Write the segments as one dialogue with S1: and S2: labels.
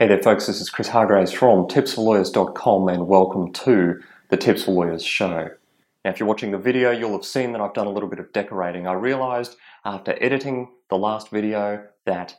S1: Hey there, folks. This is Chris Hargraves from tipsforlawyers.com and welcome to the Tips for Lawyers show. Now, if you're watching the video, you'll have seen that I've done a little bit of decorating. I realized after editing the last video that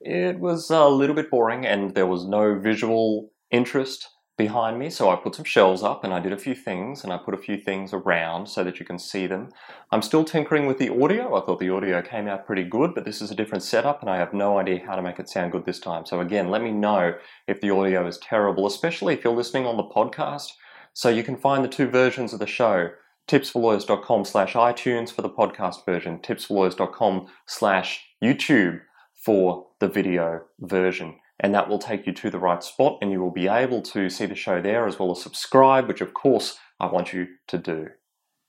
S1: it was a little bit boring and there was no visual interest behind me, so I put some shelves up and I did a few things and I put a few things around so that you can see them. I'm still tinkering with the audio. I thought the audio came out pretty good, but this is a different setup and I have no idea how to make it sound good this time. So again, let me know if the audio is terrible, especially if you're listening on the podcast. So you can find the two versions of the show tipsforlawyers.com slash iTunes for the podcast version, tipsforlawyers.com slash YouTube for the video version and that will take you to the right spot and you will be able to see the show there as well as subscribe, which of course I want you to do.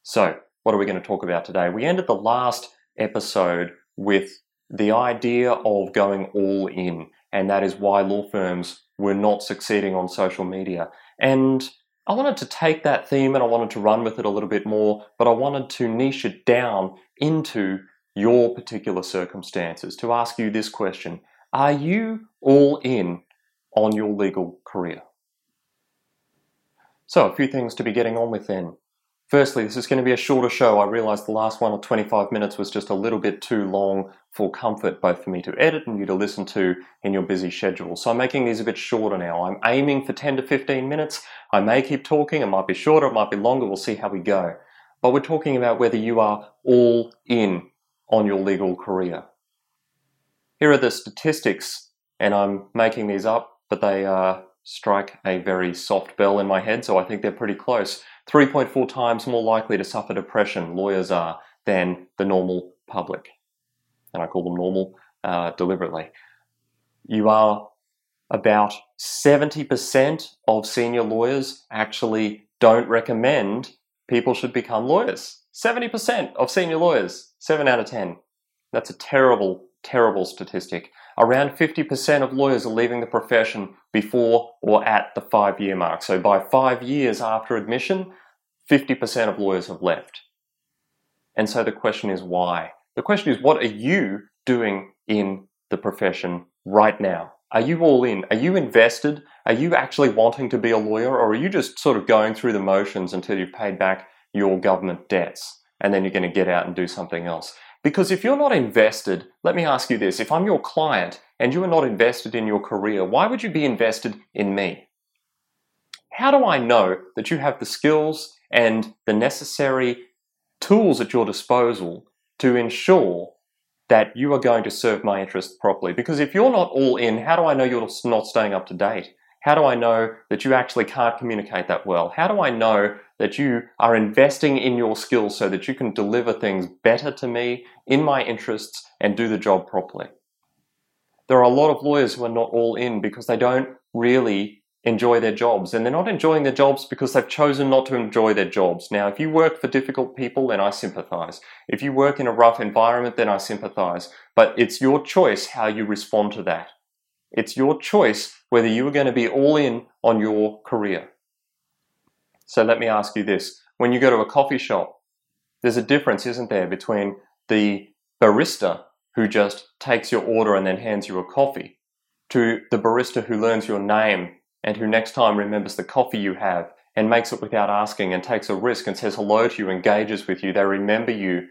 S1: So, what are we going to talk about today? We ended the last episode with the idea of going all in, and that is why law firms were not succeeding on social media. And I wanted to take that theme and I wanted to run with it a little bit more, but I wanted to niche it down into your particular circumstances to ask you this question are you all in on your legal career? So, a few things to be getting on with then. Firstly, this is going to be a shorter show. I realised the last one of 25 minutes was just a little bit too long for comfort, both for me to edit and you to listen to in your busy schedule. So I'm making these a bit shorter now. I'm aiming for 10 to 15 minutes. I may keep talking, it might be shorter, it might be longer, we'll see how we go. But we're talking about whether you are all in on your legal career. Here are the statistics, and I'm making these up, but they uh, strike a very soft bell in my head, so I think they're pretty close. 3.4 times more likely to suffer depression, lawyers are, than the normal public. And I call them normal uh, deliberately. You are about 70% of senior lawyers actually don't recommend people should become lawyers. 70% of senior lawyers, 7 out of 10. That's a terrible terrible statistic. Around 50% of lawyers are leaving the profession before or at the five year mark. So by five years after admission, 50% of lawyers have left. And so the question is why? The question is what are you doing in the profession right now? Are you all in? Are you invested? Are you actually wanting to be a lawyer or are you just sort of going through the motions until you've paid back your government debts and then you're going to get out and do something else? Because if you're not invested, let me ask you this if I'm your client and you are not invested in your career, why would you be invested in me? How do I know that you have the skills and the necessary tools at your disposal to ensure that you are going to serve my interests properly? Because if you're not all in, how do I know you're not staying up to date? How do I know that you actually can't communicate that well? How do I know that you are investing in your skills so that you can deliver things better to me, in my interests, and do the job properly? There are a lot of lawyers who are not all in because they don't really enjoy their jobs. And they're not enjoying their jobs because they've chosen not to enjoy their jobs. Now, if you work for difficult people, then I sympathize. If you work in a rough environment, then I sympathize. But it's your choice how you respond to that. It's your choice whether you are going to be all in on your career. So let me ask you this. When you go to a coffee shop, there's a difference, isn't there, between the barista who just takes your order and then hands you a coffee to the barista who learns your name and who next time remembers the coffee you have and makes it without asking and takes a risk and says hello to you, engages with you, they remember you.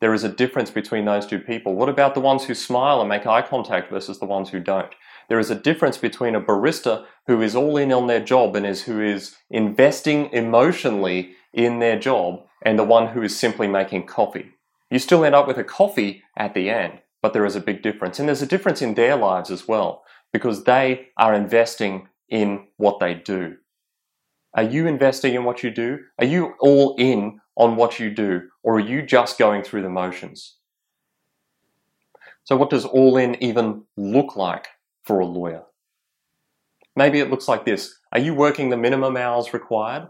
S1: There is a difference between those two people. What about the ones who smile and make eye contact versus the ones who don't? There is a difference between a barista who is all in on their job and is who is investing emotionally in their job and the one who is simply making coffee. You still end up with a coffee at the end, but there is a big difference. And there's a difference in their lives as well because they are investing in what they do. Are you investing in what you do? Are you all in on what you do? Or are you just going through the motions? So, what does all in even look like? For a lawyer. Maybe it looks like this. Are you working the minimum hours required?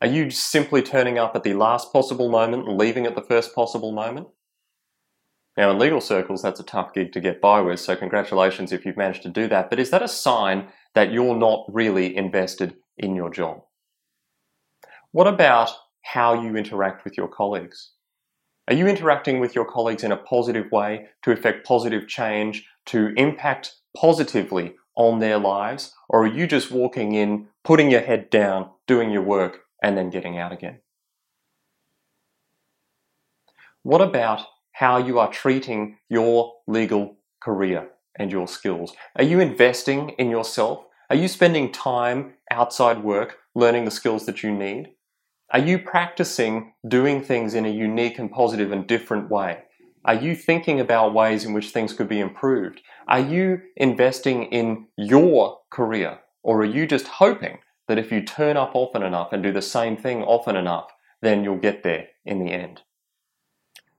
S1: Are you simply turning up at the last possible moment and leaving at the first possible moment? Now, in legal circles, that's a tough gig to get by with, so congratulations if you've managed to do that. But is that a sign that you're not really invested in your job? What about how you interact with your colleagues? Are you interacting with your colleagues in a positive way to effect positive change, to impact positively on their lives? Or are you just walking in, putting your head down, doing your work, and then getting out again? What about how you are treating your legal career and your skills? Are you investing in yourself? Are you spending time outside work learning the skills that you need? Are you practicing doing things in a unique and positive and different way? Are you thinking about ways in which things could be improved? Are you investing in your career? Or are you just hoping that if you turn up often enough and do the same thing often enough, then you'll get there in the end?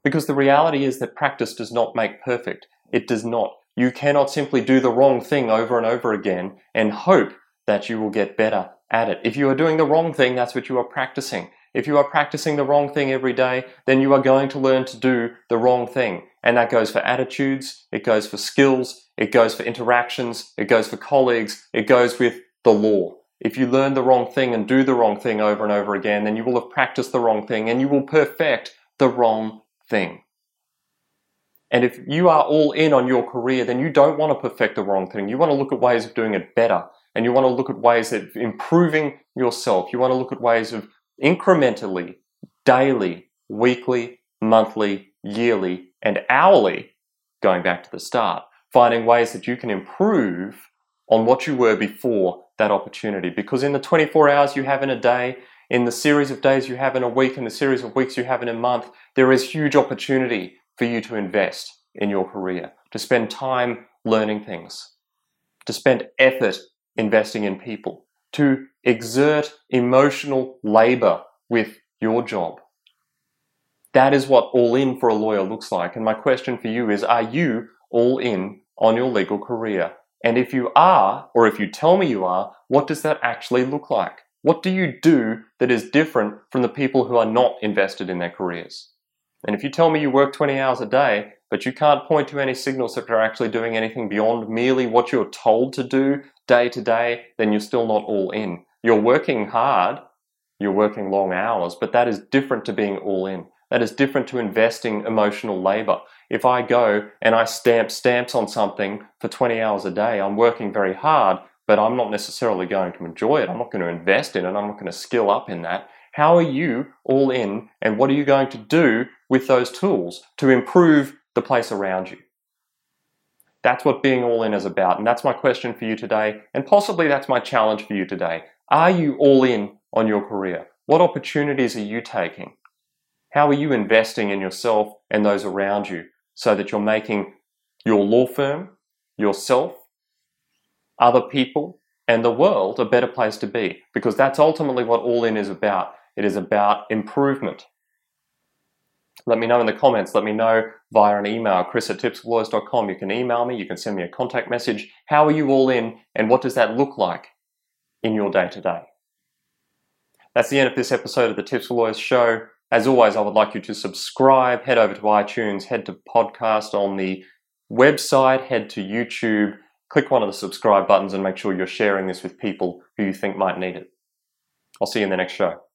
S1: Because the reality is that practice does not make perfect. It does not. You cannot simply do the wrong thing over and over again and hope that you will get better at it. If you are doing the wrong thing, that's what you are practicing. If you are practicing the wrong thing every day, then you are going to learn to do the wrong thing. And that goes for attitudes, it goes for skills, it goes for interactions, it goes for colleagues, it goes with the law. If you learn the wrong thing and do the wrong thing over and over again, then you will have practiced the wrong thing and you will perfect the wrong thing. And if you are all in on your career, then you don't want to perfect the wrong thing. You want to look at ways of doing it better. And you want to look at ways of improving yourself. You want to look at ways of incrementally, daily, weekly, monthly, yearly, and hourly, going back to the start, finding ways that you can improve on what you were before that opportunity. Because in the 24 hours you have in a day, in the series of days you have in a week, in the series of weeks you have in a month, there is huge opportunity for you to invest in your career, to spend time learning things, to spend effort investing in people, to exert emotional labor with your job. That is what all in for a lawyer looks like. And my question for you is Are you all in on your legal career? And if you are, or if you tell me you are, what does that actually look like? What do you do that is different from the people who are not invested in their careers? And if you tell me you work 20 hours a day, but you can't point to any signals that are actually doing anything beyond merely what you're told to do day to day, then you're still not all in. You're working hard, you're working long hours, but that is different to being all in. That is different to investing emotional labor. If I go and I stamp stamps on something for 20 hours a day, I'm working very hard, but I'm not necessarily going to enjoy it. I'm not going to invest in it. I'm not going to skill up in that. How are you all in and what are you going to do with those tools to improve the place around you? That's what being all in is about. And that's my question for you today. And possibly that's my challenge for you today. Are you all in on your career? What opportunities are you taking? How are you investing in yourself and those around you so that you're making your law firm, yourself, other people, and the world a better place to be? Because that's ultimately what all in is about. It is about improvement. Let me know in the comments. Let me know via an email, chris at tipsforlawyers.com. You can email me. You can send me a contact message. How are you all in and what does that look like in your day to day? That's the end of this episode of the Tips for Lawyers show. As always, I would like you to subscribe, head over to iTunes, head to podcast on the website, head to YouTube, click one of the subscribe buttons and make sure you're sharing this with people who you think might need it. I'll see you in the next show.